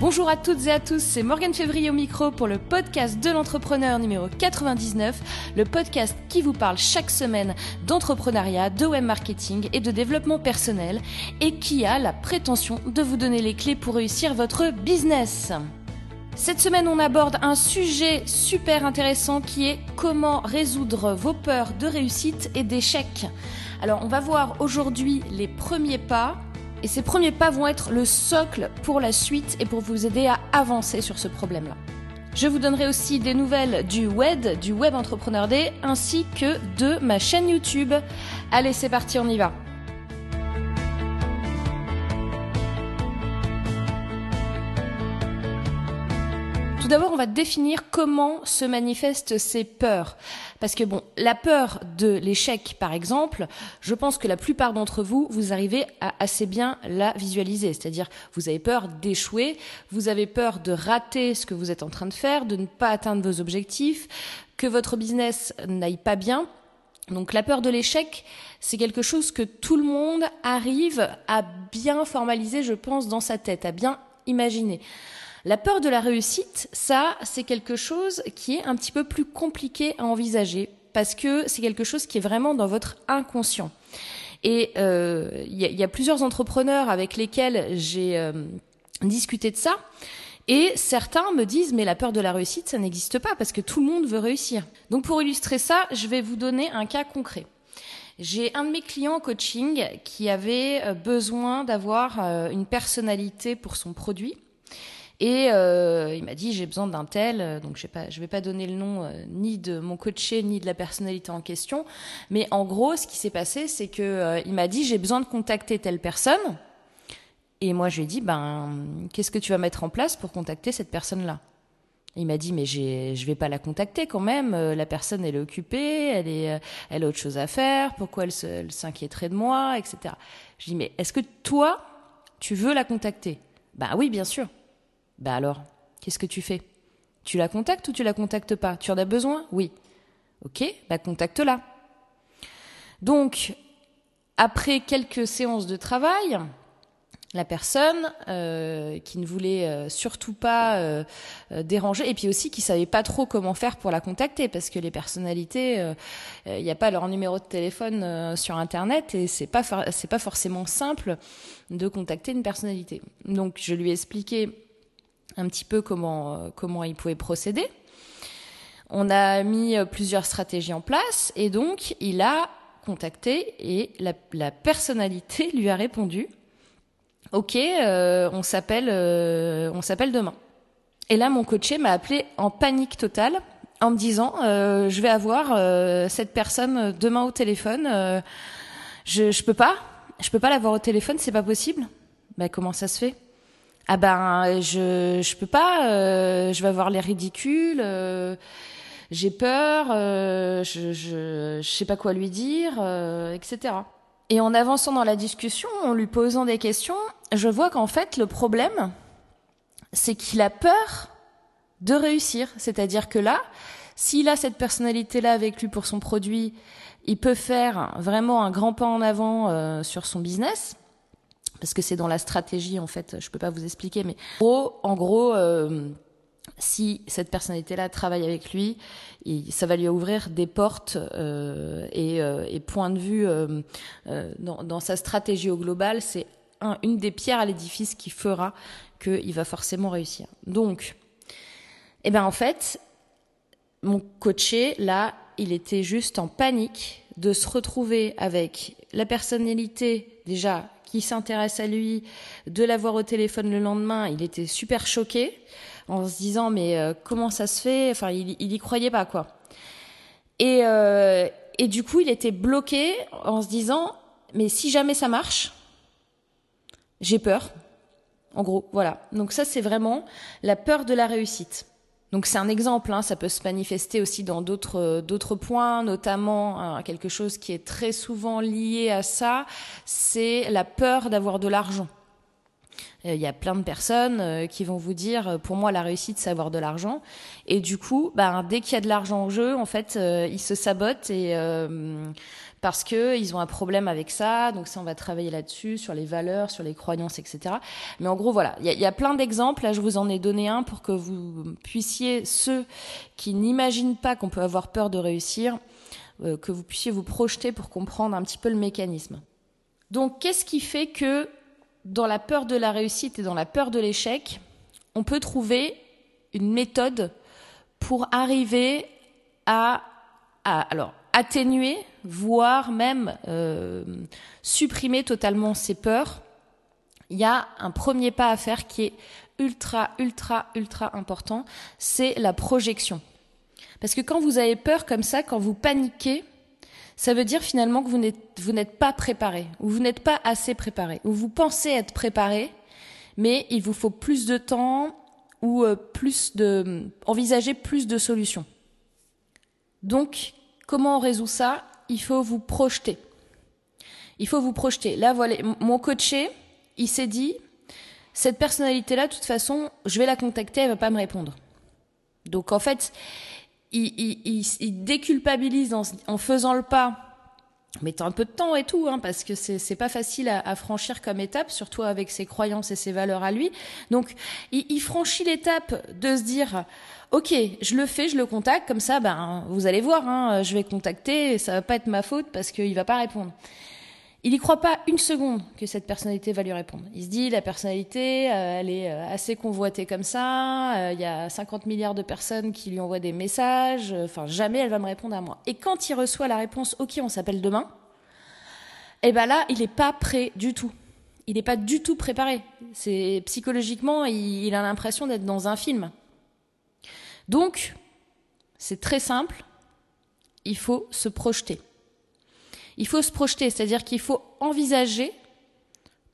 Bonjour à toutes et à tous, c'est Morgane Février au micro pour le podcast de l'entrepreneur numéro 99, le podcast qui vous parle chaque semaine d'entrepreneuriat, de web marketing et de développement personnel et qui a la prétention de vous donner les clés pour réussir votre business. Cette semaine, on aborde un sujet super intéressant qui est comment résoudre vos peurs de réussite et d'échec. Alors, on va voir aujourd'hui les premiers pas et ces premiers pas vont être le socle pour la suite et pour vous aider à avancer sur ce problème-là. Je vous donnerai aussi des nouvelles du WED, du Web Entrepreneur Day, ainsi que de ma chaîne YouTube. Allez, c'est parti, on y va. Tout d'abord, on va définir comment se manifestent ces peurs. Parce que bon, la peur de l'échec, par exemple, je pense que la plupart d'entre vous, vous arrivez à assez bien la visualiser. C'est-à-dire, vous avez peur d'échouer, vous avez peur de rater ce que vous êtes en train de faire, de ne pas atteindre vos objectifs, que votre business n'aille pas bien. Donc la peur de l'échec, c'est quelque chose que tout le monde arrive à bien formaliser, je pense, dans sa tête, à bien imaginer. La peur de la réussite, ça, c'est quelque chose qui est un petit peu plus compliqué à envisager parce que c'est quelque chose qui est vraiment dans votre inconscient. Et il euh, y, y, a plusieurs entrepreneurs avec lesquels j'ai euh, discuté de ça. Et certains me disent, mais la peur de la réussite, ça n'existe pas parce que tout le monde veut réussir. Donc pour illustrer ça, je vais vous donner un cas concret. J'ai un de mes clients en coaching qui avait euh, besoin d'avoir une personnalité pour son produit. Et euh, il m'a dit j'ai besoin d'un tel, euh, donc je ne vais, pas donner le nom euh, ni de mon coaché ni de la personnalité en question, mais en gros ce qui s'est passé c'est que euh, il m'a dit j'ai besoin de contacter telle personne, et moi je lui ai dit ben qu'est-ce que tu vas mettre en place pour contacter cette personne là. Il m'a dit mais je vais pas la contacter quand même, la personne elle est occupée, elle est elle a autre chose à faire, pourquoi elle s'inquiéterait de moi, etc. Je dis mais est-ce que toi tu veux la contacter? Bah oui bien sûr. Bah alors, qu'est-ce que tu fais? Tu la contactes ou tu la contactes pas? Tu en as besoin? Oui. Ok, bah contacte-la. Donc, après quelques séances de travail, la personne euh, qui ne voulait euh, surtout pas euh, euh, déranger et puis aussi qui savait pas trop comment faire pour la contacter parce que les personnalités il euh, n'y a pas leur numéro de téléphone sur internet et c'est pas c'est pas forcément simple de contacter une personnalité donc je lui ai expliqué un petit peu comment, euh, comment il pouvait procéder. On a mis euh, plusieurs stratégies en place et donc il a contacté et la, personnalité lui a répondu Ok, euh, on s'appelle on s'appelle demain. Et là, mon coaché m'a appelé en panique totale en me disant Je vais avoir cette personne demain au téléphone. je, je peux pas, je peux pas l'avoir au téléphone, c'est pas possible. Ben, comment ça se fait? Ah ben je je peux pas, euh, je vais avoir l'air ridicule, euh, j'ai peur, euh, je, je je sais pas quoi lui dire, etc. Et en avançant dans la discussion, en lui posant des questions, je vois qu'en fait le problème, c'est qu'il a peur de réussir. C'est-à-dire que là, s'il a cette personnalité-là avec lui pour son produit, il peut faire vraiment un grand pas en avant sur son business parce que c'est dans la stratégie en fait, je peux pas vous expliquer, mais en gros, en gros euh, si cette personnalité-là travaille avec lui, il, ça va lui ouvrir des portes euh, et, euh, et points de vue euh, euh, dans, dans, sa stratégie au global, c'est un, une des pierres à l'édifice qui fera qu'il va forcément réussir. Donc, eh ben en fait, mon coaché là, il était juste en panique de se retrouver avec la personnalité déjà qui s'intéresse à lui, de l'avoir au téléphone le lendemain, il était super choqué en se disant mais euh, comment ça se fait? Enfin, il, il y croyait pas quoi. Et euh, et du coup, il était bloqué en se disant mais si jamais ça marche, j'ai peur. En gros, voilà. Donc ça, c'est vraiment la peur de la réussite. Donc c'est un exemple, hein, ça peut se manifester aussi dans d'autres euh, d'autres points, notamment hein, quelque chose qui est très souvent lié à ça, c'est la peur d'avoir de l'argent. Il y a plein de personnes qui vont vous dire, pour moi, la réussite, c'est avoir de l'argent. Et du coup, bah, dès qu'il y a de l'argent en jeu, en fait, ils se sabotent et parce que ils ont un problème avec ça. Donc ça, on va travailler là-dessus, sur les valeurs, sur les croyances, etc. Mais en gros, voilà, il y, a plein d'exemples. Là, je vous en ai donné un pour que vous puissiez, ceux qui n'imaginent pas qu'on peut avoir peur de réussir, euh, que vous puissiez vous projeter pour comprendre un petit peu le mécanisme. Donc, qu'est-ce qui fait que dans la peur de la réussite et dans la peur de l'échec, on peut trouver une méthode pour arriver à, à alors atténuer, voire même euh, supprimer totalement ces peurs, il y a un premier pas à faire qui est ultra, ultra, ultra important, c'est la projection. Parce que quand vous avez peur comme ça, quand vous paniquez, ça veut dire finalement que vous n'êtes pas préparé, ou vous n'êtes pas assez préparé, ou vous pensez être préparé, mais il vous faut plus de temps ou euh, plus de envisager plus de solutions. Donc, Comment on résout ça? Il faut vous projeter. Il faut vous projeter. Là, voilà, mon coaché, il s'est dit, cette personnalité-là, de toute façon, je vais la contacter, elle va pas me répondre. Donc en fait, il, déculpabilise en, faisant le pas mettant un peu de temps et tout, hein, parce que c'est pas facile à, franchir comme étape, surtout avec ses croyances et ses valeurs à lui. Donc, il franchit l'étape de se dire ok, je le fais, je le contacte, comme ça, ben, vous allez voir, hein, je vais contacter, ça va pas être ma faute parce qu'il va pas répondre. Il n'y croit pas une seconde que cette personnalité va lui répondre. Il se dit, la personnalité, euh, elle est euh, assez convoitée comme ça, euh, il y a 50 milliards de personnes qui lui envoient des messages, enfin, jamais elle va me répondre à moi. Et quand il reçoit la réponse, ok, on s'appelle demain, eh ben là, il n'est pas prêt du tout. Il n'est pas du tout préparé. C'est psychologiquement, il a l'impression d'être dans un film. Donc, c'est très simple, il faut se projeter. Il faut se projeter, c'est-à-dire qu'il faut envisager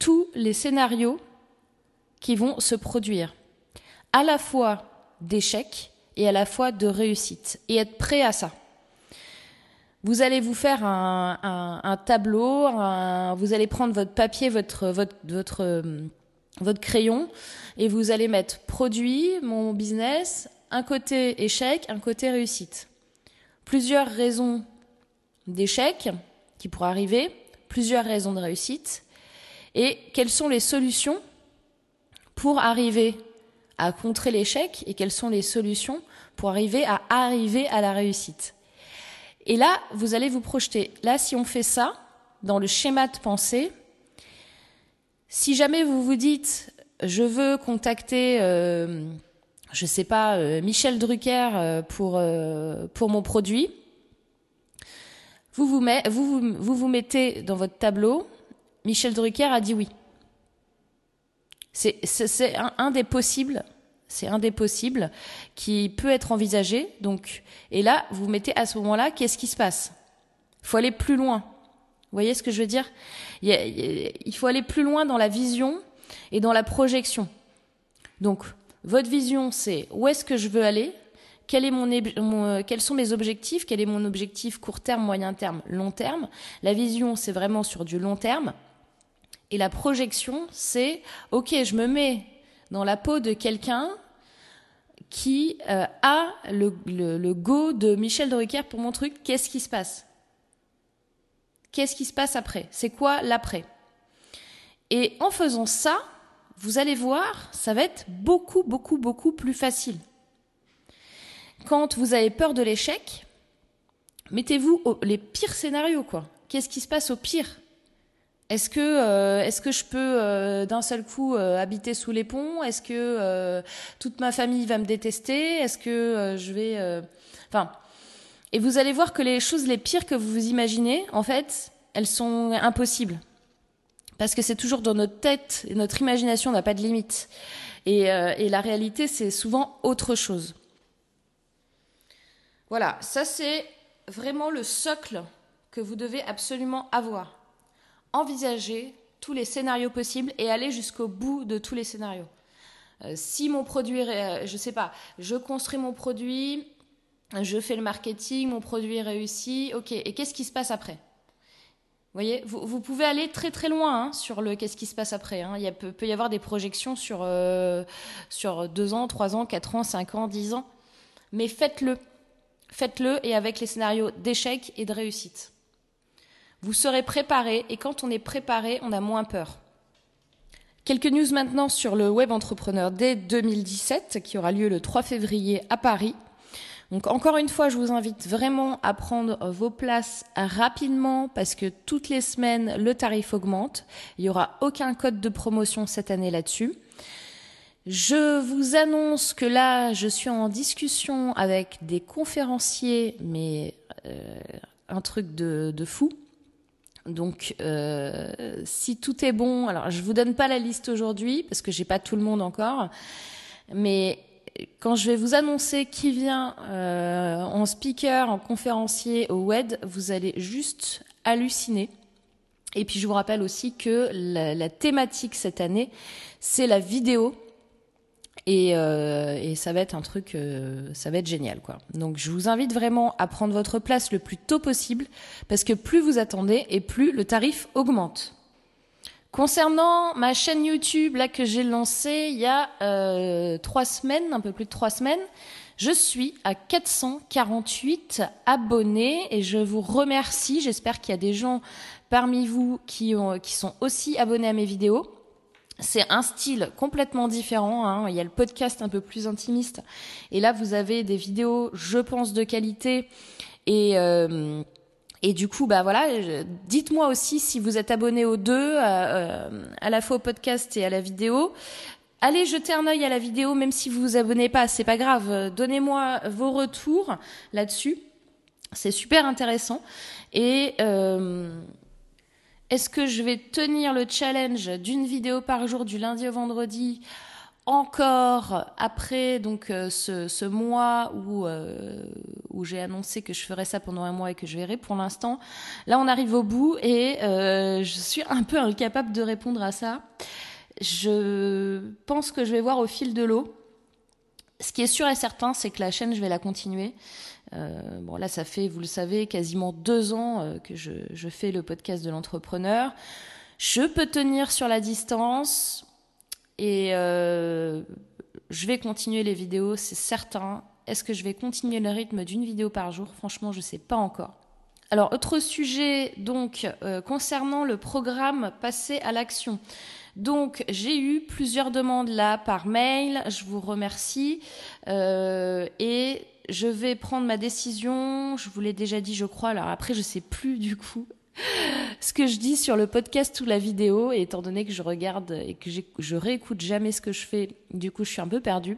tous les scénarios qui vont se produire, à la fois d'échecs et à la fois de réussite, et être prêt à ça. Vous allez vous faire un, tableau, vous allez prendre votre papier, votre, votre crayon, et vous allez mettre produit, mon business, un côté échec, un côté réussite. Plusieurs raisons d'échec qui pourraient arriver, plusieurs raisons de réussite, et quelles sont les solutions pour arriver à contrer l'échec et quelles sont les solutions pour arriver à arriver à la réussite. Et là, vous allez vous projeter. Là, si on fait ça, dans le schéma de pensée, si jamais vous vous dites, je veux contacter euh, je sais pas, euh, Michel Drucker euh, pour, euh, pour mon produit. Vous vous, met, vous, vous, vous mettez dans votre tableau, Michel Drucker a dit oui. C'est un, des possibles, c'est un des possibles qui peut être envisagé. Donc, et là, vous vous mettez à ce moment-là, qu'est-ce qui se passe? Il faut aller plus loin. Vous voyez ce que je veux dire? Il faut aller plus loin dans la vision et dans la projection. Donc, votre vision, c'est où est-ce que je veux aller? Euh, quels sont mes objectifs Quel est mon objectif court terme, moyen terme, long terme La vision, c'est vraiment sur du long terme. Et la projection, c'est OK, je me mets dans la peau de quelqu'un qui euh, a le, le, go de Michel Drucker pour mon truc. Qu'est-ce qui se passe? Qu'est-ce qui se passe après? C'est quoi l'après? Et en faisant ça, vous allez voir, ça va être beaucoup, beaucoup, beaucoup plus facile. Quand vous avez peur de l'échec, mettez-vous les pires scénarios, quoi. Qu'est-ce qui se passe au pire? Est-ce que, euh, est-ce que je peux euh, d'un seul coup euh, habiter sous les ponts? Est-ce que toute ma famille va me détester? Est-ce que je vais, enfin, et vous allez voir que les choses les pires que vous vous imaginez, en fait, elles sont impossibles parce que c'est toujours dans notre tête et notre imagination n'a pas de limite. Et, et la réalité, c'est souvent autre chose. Voilà, ça c'est vraiment le socle que vous devez absolument avoir. Envisager tous les scénarios possibles et aller jusqu'au bout de tous les scénarios. Euh, si mon produit, je sais pas, je construis mon produit, je fais le marketing, mon produit est réussi, ok, et qu'est-ce qui se passe après? Voyez, vous, pouvez aller très très loin hein, sur le qu'est-ce qui se passe après. Hein. Il peut, y avoir des projections sur, euh, sur 2 ans, 3 ans, 4 ans, 5 ans, 10 ans. Mais faites-le. Faites-le et avec les scénarios d'échec et de réussite. Vous serez préparé et quand on est préparé, on a moins peur. Quelques news maintenant sur le Web Entrepreneur Day 2017 qui aura lieu le 3 février à Paris. Donc encore une fois, je vous invite vraiment à prendre vos places rapidement parce que toutes les semaines, le tarif augmente. Il n'y aura aucun code de promotion cette année là-dessus. Je vous annonce que là, je suis en discussion avec des conférenciers, mais euh, un truc de, fou. Donc, euh, si tout est bon, alors je vous donne pas la liste aujourd'hui parce que j'ai pas tout le monde encore, mais quand je vais vous annoncer qui vient euh, en speaker, en conférencier au WED, vous allez juste halluciner. Et puis je vous rappelle aussi que la, thématique cette année, c'est la vidéo. Et, euh, et, ça va être un truc, euh, ça va être génial, quoi. Donc je vous invite vraiment à prendre votre place le plus tôt possible, parce que plus vous attendez et plus le tarif augmente. Concernant ma chaîne YouTube là que j'ai lancée il y a euh, trois semaines, un peu plus de trois semaines, je suis à 448 abonnés et je vous remercie. J'espère qu'il y a des gens parmi vous qui sont aussi abonnés à mes vidéos. C'est un style complètement différent. Hein. Il y a le podcast un peu plus intimiste. Et là, vous avez des vidéos, je pense, de qualité. Et, euh, du coup, bah voilà, dites-moi aussi si vous êtes abonné aux deux, euh, à la fois au podcast et à la vidéo. Allez jeter un œil à la vidéo, même si vous vous abonnez pas, c'est pas grave. Donnez-moi vos retours là-dessus. C'est super intéressant. Et euh, est-ce que je vais tenir le challenge d'une vidéo par jour du lundi au vendredi encore après donc euh, ce, mois où euh, où j'ai annoncé que je ferais ça pendant un mois et que je verrai pour l'instant? Là on arrive au bout et euh, je suis un peu incapable de répondre à ça. Je pense que je vais voir au fil de l'eau ce qui est sûr et certain c'est que la chaîne je vais la continuer bon là ça fait vous le savez quasiment deux ans que je, fais le podcast de l'entrepreneur je peux tenir sur la distance et euh, je vais continuer les vidéos, c'est certain. Est-ce que je vais continuer le rythme d'une vidéo par jour? Franchement, je ne sais pas encore. Alors, autre sujet, donc, euh, concernant le programme Passer à l'action. Donc, j'ai eu plusieurs demandes là par mail. Je vous remercie. Euh, et je vais prendre ma décision. Je vous l'ai déjà dit, je crois. Alors après, je sais plus du coup ce que je dis sur le podcast ou la vidéo, étant donné que je regarde et que je réécoute jamais ce que je fais, du coup je suis un peu perdue.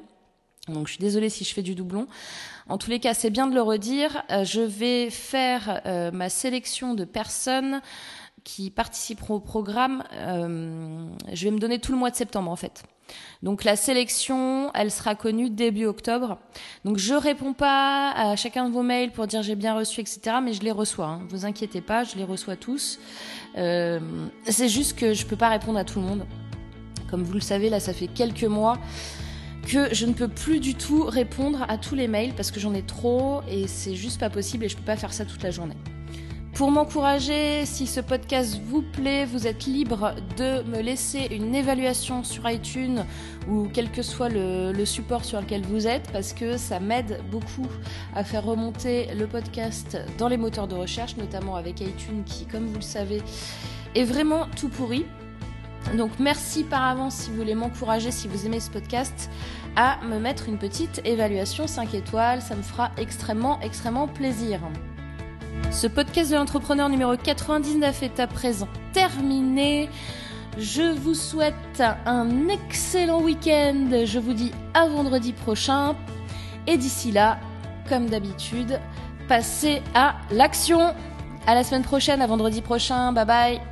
Donc je suis désolée si je fais du doublon. En tous les cas, c'est bien de le redire. Euh, je vais faire euh, ma sélection de personnes qui participeront au programme. Euh, je vais me donner tout le mois de septembre en fait. Donc la sélection, elle sera connue début octobre. Donc je réponds pas à chacun de vos mails pour dire j'ai bien reçu, etc. Mais je les reçois. Hein. Vous inquiétez pas, je les reçois tous. Euh, c'est juste que je peux pas répondre à tout le monde. Comme vous le savez, là, ça fait quelques mois que je ne peux plus du tout répondre à tous les mails parce que j'en ai trop et c'est juste pas possible et je peux pas faire ça toute la journée. Pour m'encourager, si ce podcast vous plaît, vous êtes libre de me laisser une évaluation sur iTunes ou quel que soit le, support sur lequel vous êtes, parce que ça m'aide beaucoup à faire remonter le podcast dans les moteurs de recherche, notamment avec iTunes qui, comme vous le savez, est vraiment tout pourri. Donc merci par avance si vous voulez m'encourager, si vous aimez ce podcast, à me mettre une petite évaluation 5 étoiles, ça me fera extrêmement, extrêmement plaisir. Ce podcast de l'entrepreneur numéro 99 est à présent terminé. Je vous souhaite un excellent week-end. Je vous dis à vendredi prochain. Et d'ici là, comme d'habitude, passez à l'action. À la semaine prochaine, à vendredi prochain. Bye bye.